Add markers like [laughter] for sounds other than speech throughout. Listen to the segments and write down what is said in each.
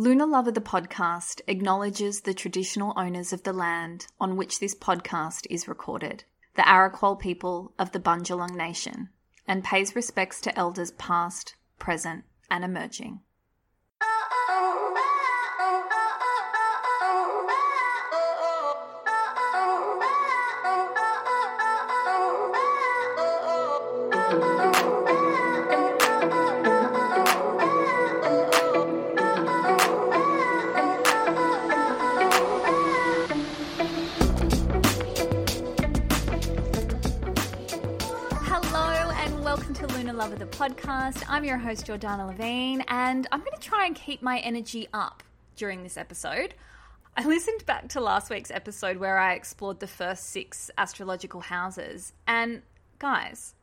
Luna Lover the podcast acknowledges the traditional owners of the land on which this podcast is recorded, the Arakwal people of the Bundjalung Nation, and pays respects to elders past, present, and emerging. Podcast. I'm your host Jordana Levine, and I'm going to try and keep my energy up during this episode. I listened back to last week's episode where I explored the first six astrological houses, and guys,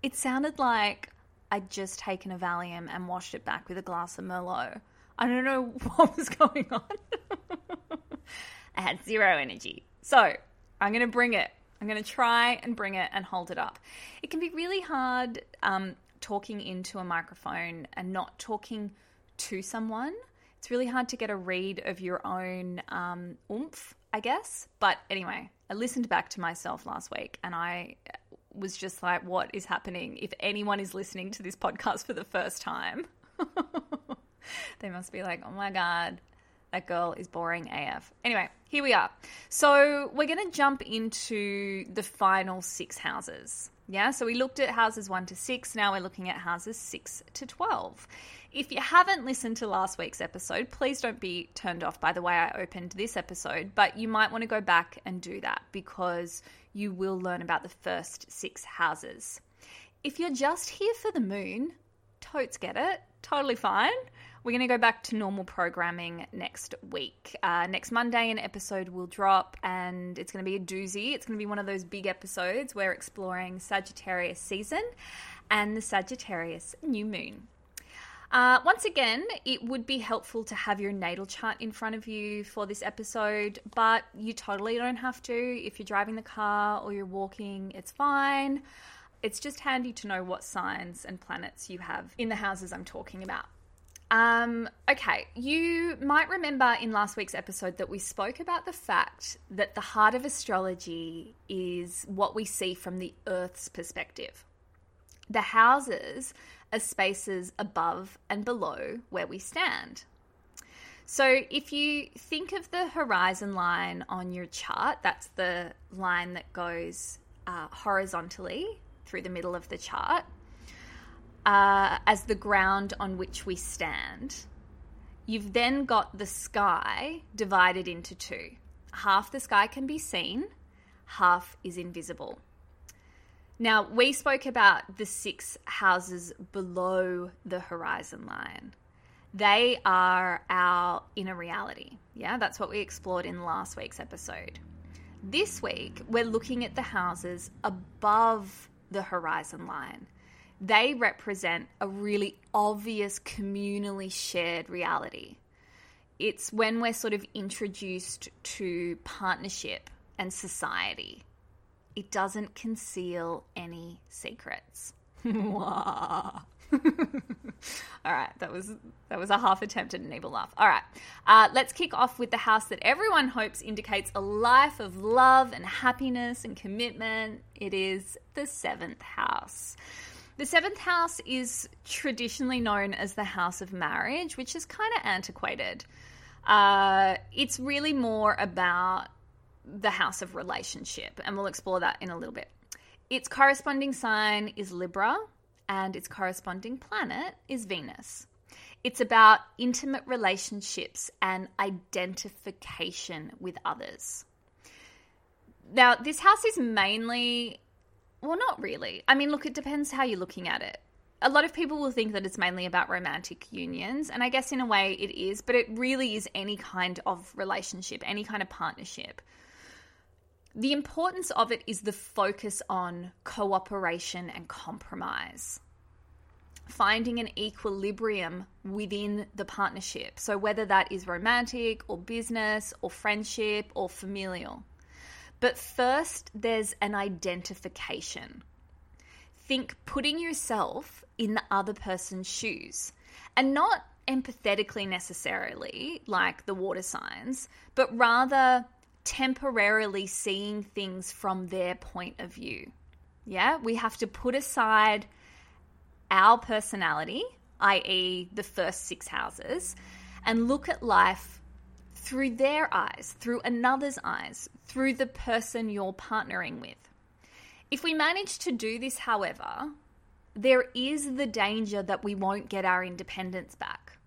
it sounded like I'd just taken a Valium and washed it back with a glass of Merlot. I don't know [laughs] what was going on. [laughs] I had zero energy. So I'm going to bring it. I'm going to try and bring it and hold it up. It can be really hard um, talking into a microphone and not talking to someone. It's really hard to get a read of your own um, oomph, I guess. But anyway, I listened back to myself last week and I was just like, what is happening? If anyone is listening to this podcast for the first time, [laughs] they must be like, oh my God, that girl is boring AF. Anyway, here we are. So we're going to jump into the final six houses. Yeah, so we looked at houses 1 to 6. Now we're looking at houses 6 to 12. If you haven't listened to last week's episode, please don't be turned off by the way I opened this episode, but you might want to go back and do that because you will learn about the first six houses. If you're just here for the moon, totes get it, totally fine. We're going to go back to normal programming next week. Uh, next Monday, an episode will drop, and it's going to be a doozy. It's going to be one of those big episodes. Where we're exploring Sagittarius season and the Sagittarius new moon. Uh, once again, it would be helpful to have your natal chart in front of you for this episode, but you totally don't have to. If you're driving the car or you're walking, it's fine. It's just handy to know what signs and planets you have in the houses I'm talking about. Um, okay, you might remember in last week's episode that we spoke about the fact that the heart of astrology is what we see from the Earth's perspective. The houses are spaces above and below where we stand. So if you think of the horizon line on your chart, that's the line that goes uh, horizontally through the middle of the chart uh, as the ground on which we stand. You've then got the sky divided into two. Half the sky can be seen, half is invisible. Now, we spoke about the six houses below the horizon line. They are our inner reality. Yeah, that's what we explored in last week's episode. This week, we're looking at the houses above the horizon line they represent a really obvious communally shared reality. It's when we're sort of introduced to partnership and society. It doesn't conceal any secrets. [laughs] All right, that was that was a half attempt at an evil laugh. All right, uh, let's kick off with the house that everyone hopes indicates a life of love and happiness and commitment. It is the seventh house. The seventh house is traditionally known as the house of marriage, which is kind of antiquated. Uh, it's really more about the house of relationship, and we'll explore that in a little bit. Its corresponding sign is Libra, and its corresponding planet is Venus. It's about intimate relationships and identification with others. Now, this house is mainly well, not really. I mean, look, it depends how you're looking at it. a lot of people will think that it's mainly about romantic unions, and I guess in a way it is, but it really is any kind of relationship, any kind of partnership. The importance of it is the focus on cooperation and compromise. Finding an equilibrium within the partnership. So, whether that is romantic or business or friendship or familial. But first, there's an identification. Think putting yourself in the other person's shoes and not empathetically necessarily, like the water signs, but rather temporarily seeing things from their point of view. Yeah, we have to put aside our personality, i.e., the first six houses, and look at life through their eyes, through another's eyes, through the person you're partnering with. If we manage to do this, however, there is the danger that we won't get our independence back.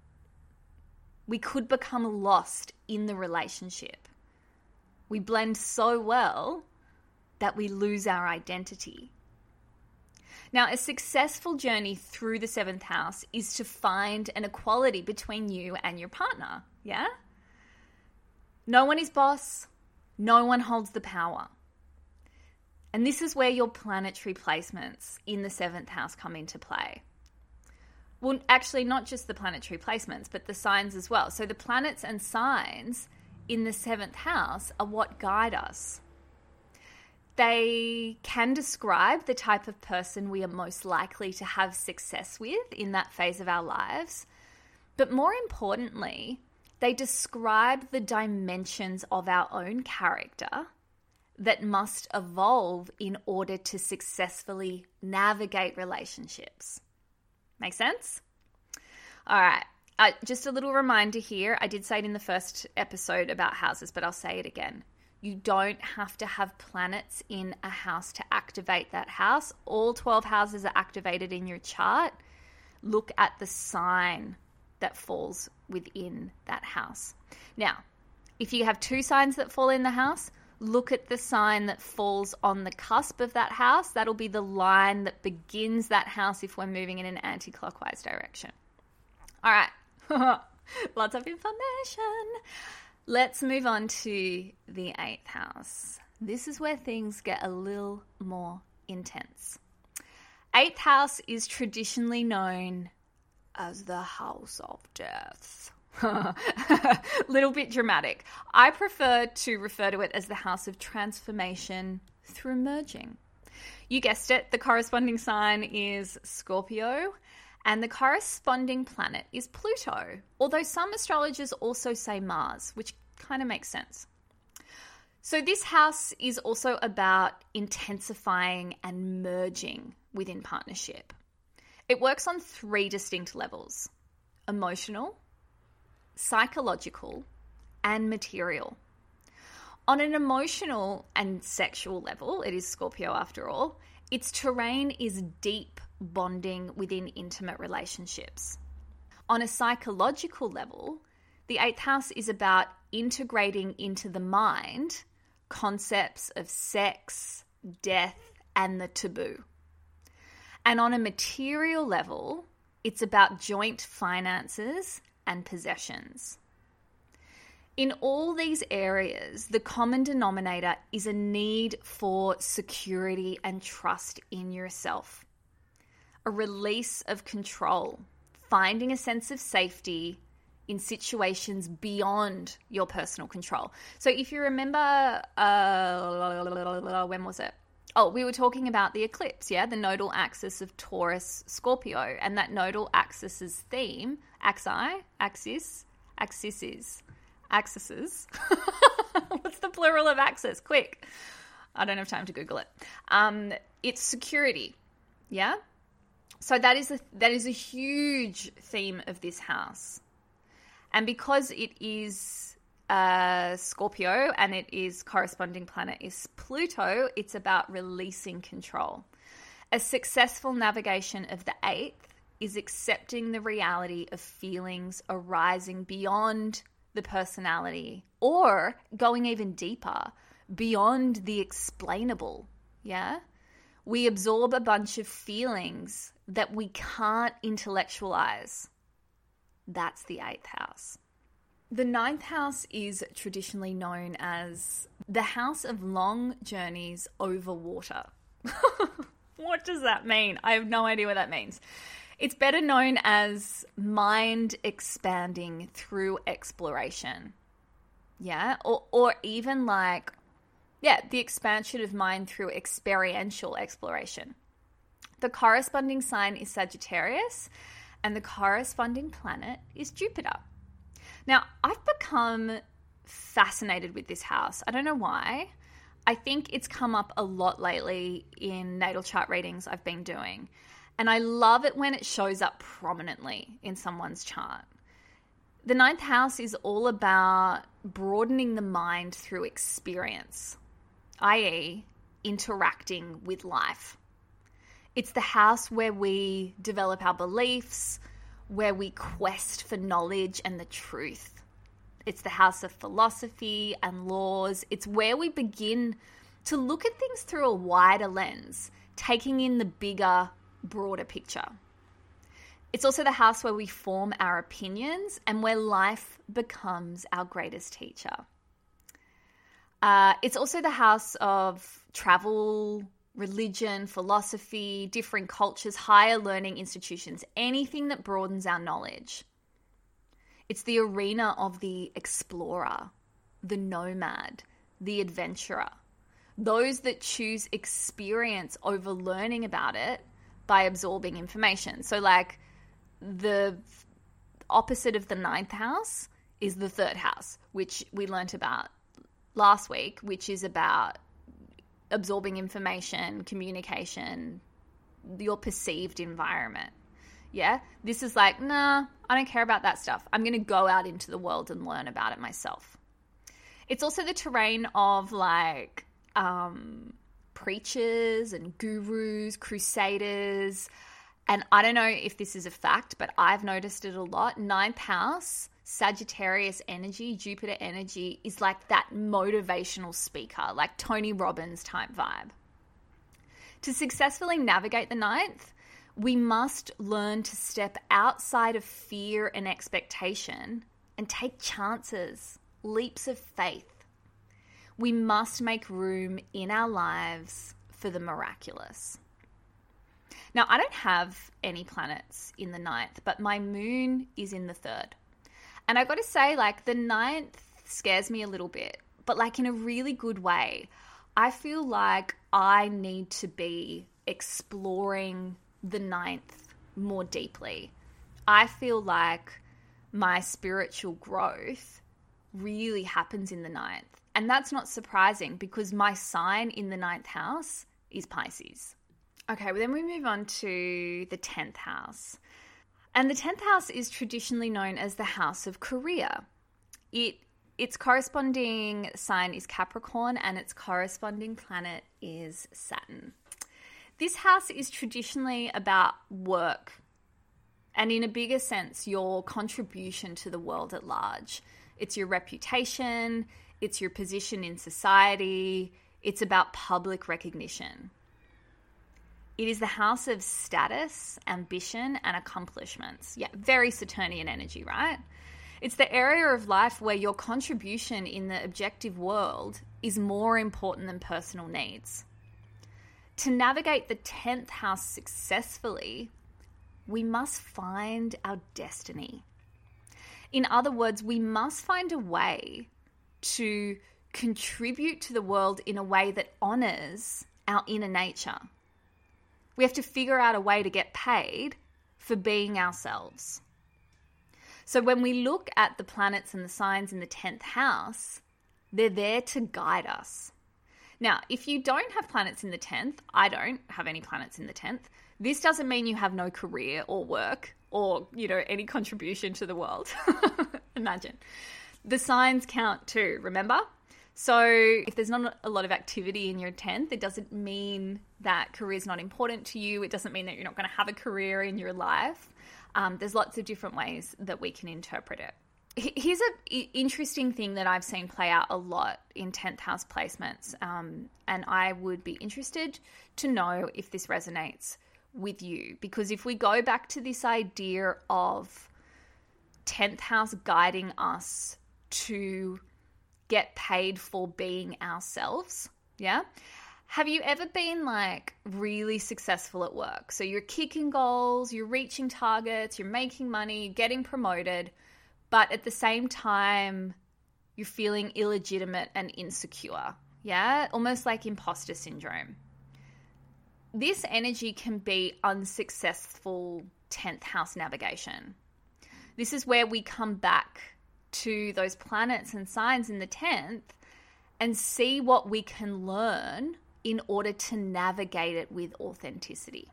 We could become lost in the relationship. We blend so well that we lose our identity. Now, a successful journey through the seventh house is to find an equality between you and your partner. Yeah? No one is boss, no one holds the power. And this is where your planetary placements in the seventh house come into play. Well, actually, not just the planetary placements, but the signs as well. So, the planets and signs in the seventh house are what guide us. They can describe the type of person we are most likely to have success with in that phase of our lives. But more importantly, they describe the dimensions of our own character that must evolve in order to successfully navigate relationships. Make sense? All right. Uh, just a little reminder here. I did say it in the first episode about houses, but I'll say it again. You don't have to have planets in a house to activate that house. All 12 houses are activated in your chart. Look at the sign that falls within that house. Now, if you have two signs that fall in the house, look at the sign that falls on the cusp of that house. That'll be the line that begins that house if we're moving in an anti clockwise direction. All right, [laughs] lots of information. Let's move on to the eighth house. This is where things get a little more intense. Eighth house is traditionally known as the house of death. [laughs] Little bit dramatic. I prefer to refer to it as the house of transformation through merging. You guessed it, the corresponding sign is Scorpio, and the corresponding planet is Pluto, although some astrologers also say Mars, which kind of makes sense. So, this house is also about intensifying and merging within partnership. It works on three distinct levels emotional, psychological, and material. On an emotional and sexual level, it is Scorpio after all, its terrain is deep bonding within intimate relationships. On a psychological level, the eighth house is about integrating into the mind concepts of sex, death, and the taboo. And on a material level, it's about joint finances and possessions. In all these areas, the common denominator is a need for security and trust in yourself, a release of control, finding a sense of safety in situations beyond your personal control. So, if you remember, uh, when was it? Oh, we were talking about the eclipse, yeah, the nodal axis of Taurus Scorpio, and that nodal axis's theme axi, axis, axises, axises. [laughs] What's the plural of axis? Quick. I don't have time to Google it. Um, it's security. Yeah. So that is a that is a huge theme of this house, and because it is uh, Scorpio and it is corresponding planet is Pluto, it's about releasing control. A successful navigation of the eighth is accepting the reality of feelings arising beyond the personality or going even deeper, beyond the explainable. Yeah? We absorb a bunch of feelings that we can't intellectualize. That's the eighth house. The ninth house is traditionally known as the house of long journeys over water. [laughs] what does that mean? I have no idea what that means. It's better known as mind expanding through exploration. Yeah, or, or even like, yeah, the expansion of mind through experiential exploration. The corresponding sign is Sagittarius, and the corresponding planet is Jupiter. Now, I've become fascinated with this house. I don't know why. I think it's come up a lot lately in natal chart readings I've been doing. And I love it when it shows up prominently in someone's chart. The ninth house is all about broadening the mind through experience, i.e., interacting with life. It's the house where we develop our beliefs, where we quest for knowledge and the truth. It's the house of philosophy and laws. It's where we begin to look at things through a wider lens, taking in the bigger, broader picture. It's also the house where we form our opinions and where life becomes our greatest teacher. Uh, it's also the house of travel, religion, philosophy, different cultures, higher learning institutions, anything that broadens our knowledge. It's the arena of the explorer, the nomad, the adventurer, those that choose experience over learning about it by absorbing information. So, like, the opposite of the ninth house is the third house, which we learnt about last week, which is about absorbing information, communication, your perceived environment. Yeah, this is like, nah, I don't care about that stuff. I'm going to go out into the world and learn about it myself. It's also the terrain of like um, preachers and gurus, crusaders. And I don't know if this is a fact, but I've noticed it a lot. Ninth house Sagittarius energy, Jupiter energy is like that motivational speaker, like Tony Robbins type vibe. To successfully navigate the ninth, we must learn to step outside of fear and expectation and take chances, leaps of faith. We must make room in our lives for the miraculous. Now, I don't have any planets in the ninth, but my moon is in the third. And I got to say, like, the ninth scares me a little bit, but like in a really good way. I feel like I need to be exploring the ninth more deeply. I feel like my spiritual growth really happens in the ninth. And that's not surprising because my sign in the ninth house is Pisces. Okay, well, then we move on to the 10th house. And the 10th house is traditionally known as the house of career. It its corresponding sign is Capricorn and its corresponding planet is Saturn. This house is traditionally about work and, in a bigger sense, your contribution to the world at large. It's your reputation, it's your position in society, it's about public recognition. It is the house of status, ambition, and accomplishments. Yeah, very Saturnian energy, right? It's the area of life where your contribution in the objective world is more important than personal needs. To navigate the 10th house successfully, we must find our destiny. In other words, we must find a way to contribute to the world in a way that honors our inner nature. We have to figure out a way to get paid for being ourselves. So when we look at the planets and the signs in the 10th house, they're there to guide us. Now, if you don't have planets in the 10th, I don't have any planets in the 10th, this doesn't mean you have no career or work or, you know, any contribution to the world. [laughs] Imagine. The signs count too, remember? So if there's not a lot of activity in your 10th, it doesn't mean that career is not important to you. It doesn't mean that you're not going to have a career in your life. Um, there's lots of different ways that we can interpret it. Here's an interesting thing that I've seen play out a lot in 10th house placements, um, and I would be interested to know if this resonates with you because if we go back to this idea of 10th house guiding us to get paid for being ourselves, yeah? Have you ever been like really successful at work? So you're kicking goals, you're reaching targets, you're making money, getting promoted, but at the same time, you're feeling illegitimate and insecure. Yeah, almost like imposter syndrome. This energy can be unsuccessful 10th house navigation. This is where we come back to those planets and signs in the 10th and see what we can learn in order to navigate it with authenticity.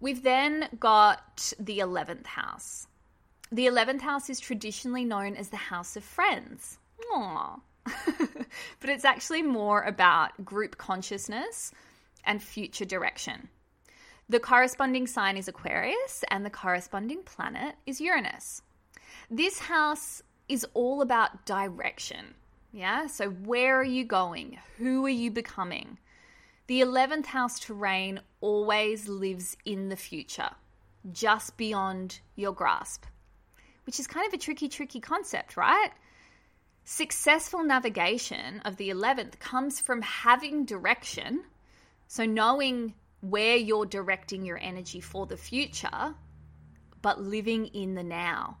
We've then got the 11th house. The 11th house is traditionally known as the house of friends. Aww. [laughs] but it's actually more about group consciousness and future direction. The corresponding sign is Aquarius, and the corresponding planet is Uranus. This house is all about direction. Yeah, so where are you going? Who are you becoming? The 11th house terrain always lives in the future, just beyond your grasp, which is kind of a tricky, tricky concept, right? Successful navigation of the 11th comes from having direction, so knowing where you're directing your energy for the future, but living in the now.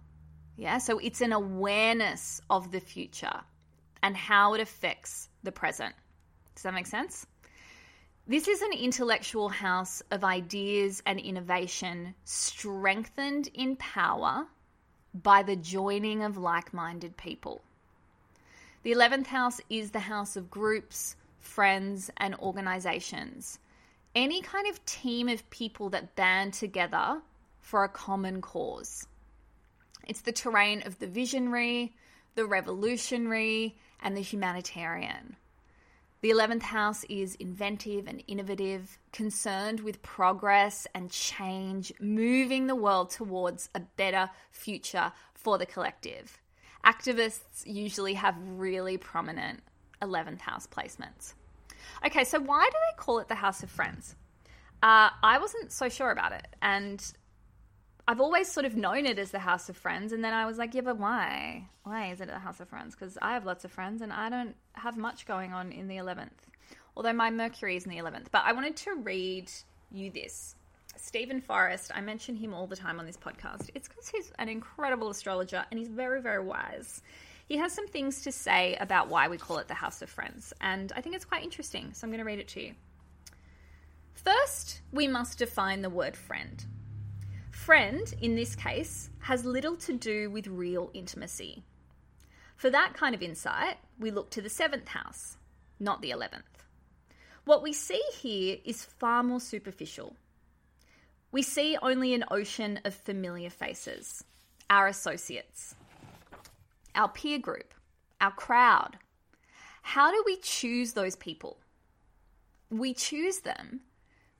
Yeah, so it's an awareness of the future and how it affects the present. Does that make sense? This is an intellectual house of ideas and innovation strengthened in power by the joining of like minded people. The 11th house is the house of groups, friends, and organizations. Any kind of team of people that band together for a common cause. It's the terrain of the visionary, the revolutionary, and the humanitarian. The 11th house is inventive and innovative, concerned with progress and change, moving the world towards a better future for the collective activists usually have really prominent 11th house placements. Okay, so why do they call it the House of Friends? Uh, I wasn't so sure about it. And I've always sort of known it as the House of Friends. And then I was like, yeah, but why? Why is it the House of Friends? Because I have lots of friends and I don't have much going on in the 11th. Although my Mercury is in the 11th. But I wanted to read you this. Steven Forrest, I mention him all the time on this podcast. It's because he's an incredible astrologer and he's very, very wise. He has some things to say about why we call it the House of Friends, and I think it's quite interesting, so I'm going to read it to you. First, we must define the word friend. Friend, in this case, has little to do with real intimacy. For that kind of insight, we look to the seventh house, not the eleventh. What we see here is far more superficial we see only an ocean of familiar faces our associates, our peer group, our crowd. How do we choose those people? We choose them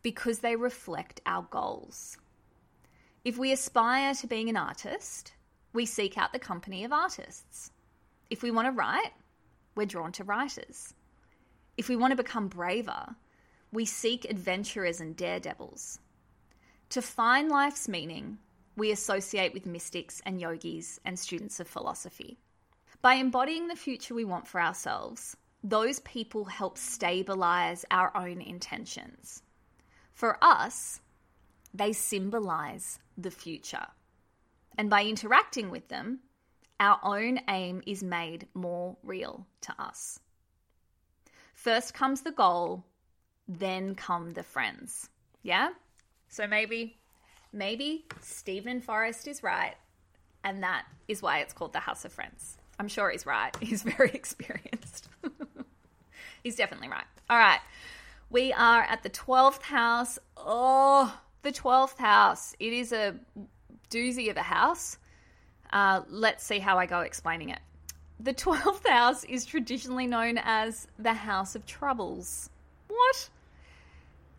because they reflect our goals. If we aspire to being an artist, we seek out the company of artists. If we want to write, we're drawn to writers. If we want to become braver, we seek adventurers and daredevils. To find life's meaning, we associate with mystics and yogis and students of philosophy. By embodying the future we want for ourselves, those people help stabilize our own intentions. For us, they symbolize the future. And by interacting with them, our own aim is made more real to us. First comes the goal, then come the friends. Yeah? So maybe, maybe Steven Forrest is right, and that is why it's called the House of Friends. I'm sure he's right. [laughs] He's very [laughs] experienced. [laughs] he's definitely right. All right. We are at the 12th house. Oh, the 12th house. It is a doozy of a house. Uh, let's see how I go explaining it. The 12th [laughs] house is traditionally known as the House of Troubles. What?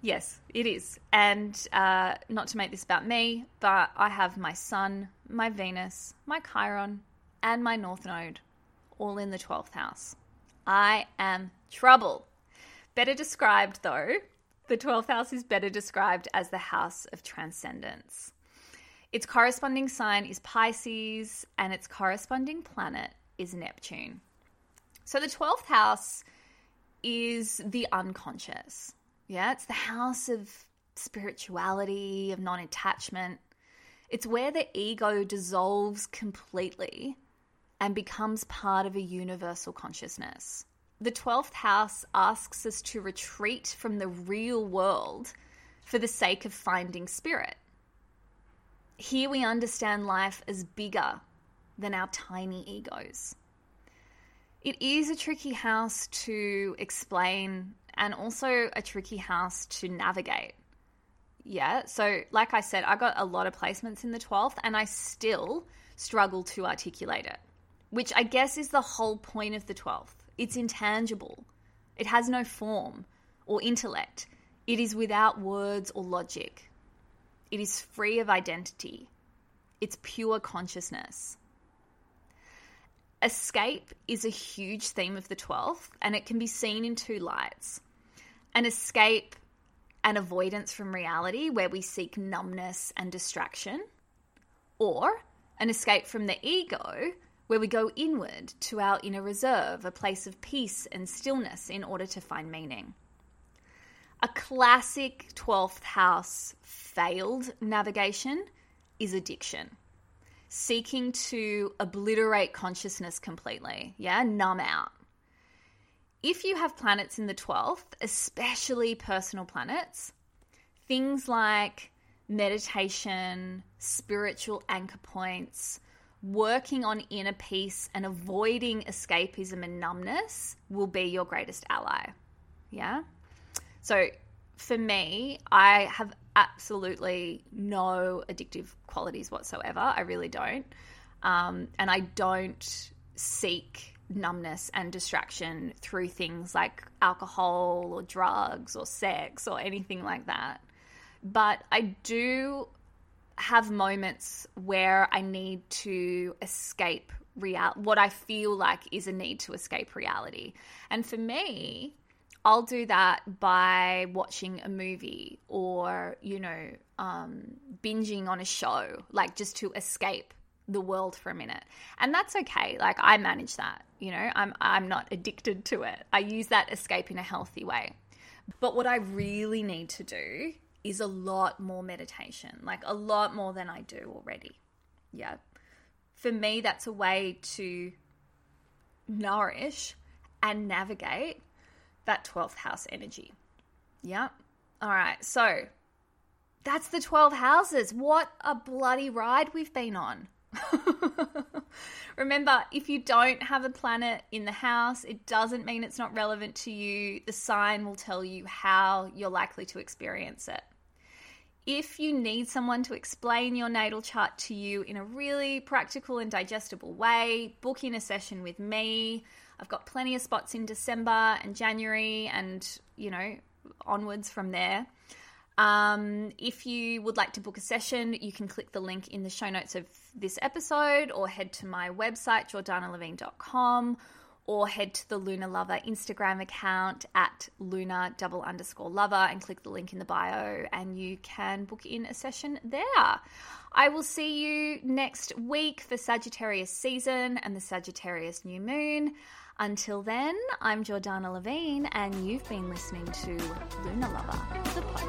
Yes, it is. And uh, not to make this about me, but I have my Sun, my Venus, my Chiron, and my North Node all in the 12th house. I am trouble. Better described, though, The 12th house is better described as the house of transcendence. Its corresponding sign is Pisces, and its corresponding planet is Neptune. So the 12th house is the unconscious. Yeah, it's the house of spirituality, of non attachment. It's where the ego dissolves completely and becomes part of a universal consciousness. The 12th house asks us to retreat from the real world for the sake of finding spirit. Here we understand life as bigger than our tiny egos. It is a tricky house to explain and also a tricky house to navigate. Yeah, so like I said, I got a lot of placements in the 12th and I still struggle to articulate it, which I guess is the whole point of the 12th. It's intangible, it has no form or intellect, it is without words or logic, it is free of identity, it's pure consciousness. Escape is a huge theme of the 12th, and it can be seen in two lights. An escape and avoidance from reality, where we seek numbness and distraction, or an escape from the ego, where we go inward to our inner reserve, a place of peace and stillness in order to find meaning. A classic 12th house failed navigation is addiction seeking to obliterate consciousness completely, yeah, numb out. If you have planets in the 12th, especially personal planets, things like meditation, spiritual anchor points, working on inner peace and avoiding escapism and numbness will be your greatest ally. Yeah? So for me, I have absolutely no addictive qualities whatsoever. I really don't. Um, and I don't seek numbness and distraction through things like alcohol or drugs or sex or anything like that. But I do have moments where I need to escape real what I feel like is a need to escape reality. And for me, I'll do that by watching a movie or, you know, um, binging on a show, like just to escape the world for a minute. And that's okay. Like I manage that, you know, I'm, I'm not addicted to it. I use that escape in a healthy way. But what I really need to do is a lot more meditation, like a lot more than I do already. Yeah. For me, that's a way to nourish and navigate that 12th house energy. Yeah. All right. So that's the 12 houses. What a bloody ride we've been on. [laughs] Remember, if you don't have a planet in the house, it doesn't mean it's not relevant to you. The sign will tell you how you're likely to experience it. If you need someone to explain your natal chart to you in a really practical and digestible way, book in a session with me. I've got plenty of spots in December and January and, you know, onwards from there. Um, if you would like to book a session, you can click the link in the show notes of this episode or head to my website, jordanalevine.com or head to the Luna Lover Instagram account at Luna double underscore lover and click the link in the bio and you can book in a session there. I will see you next week for Sagittarius season and the Sagittarius new moon. Until then, I'm Jordana Levine, and you've been listening to Luna Lover, the podcast.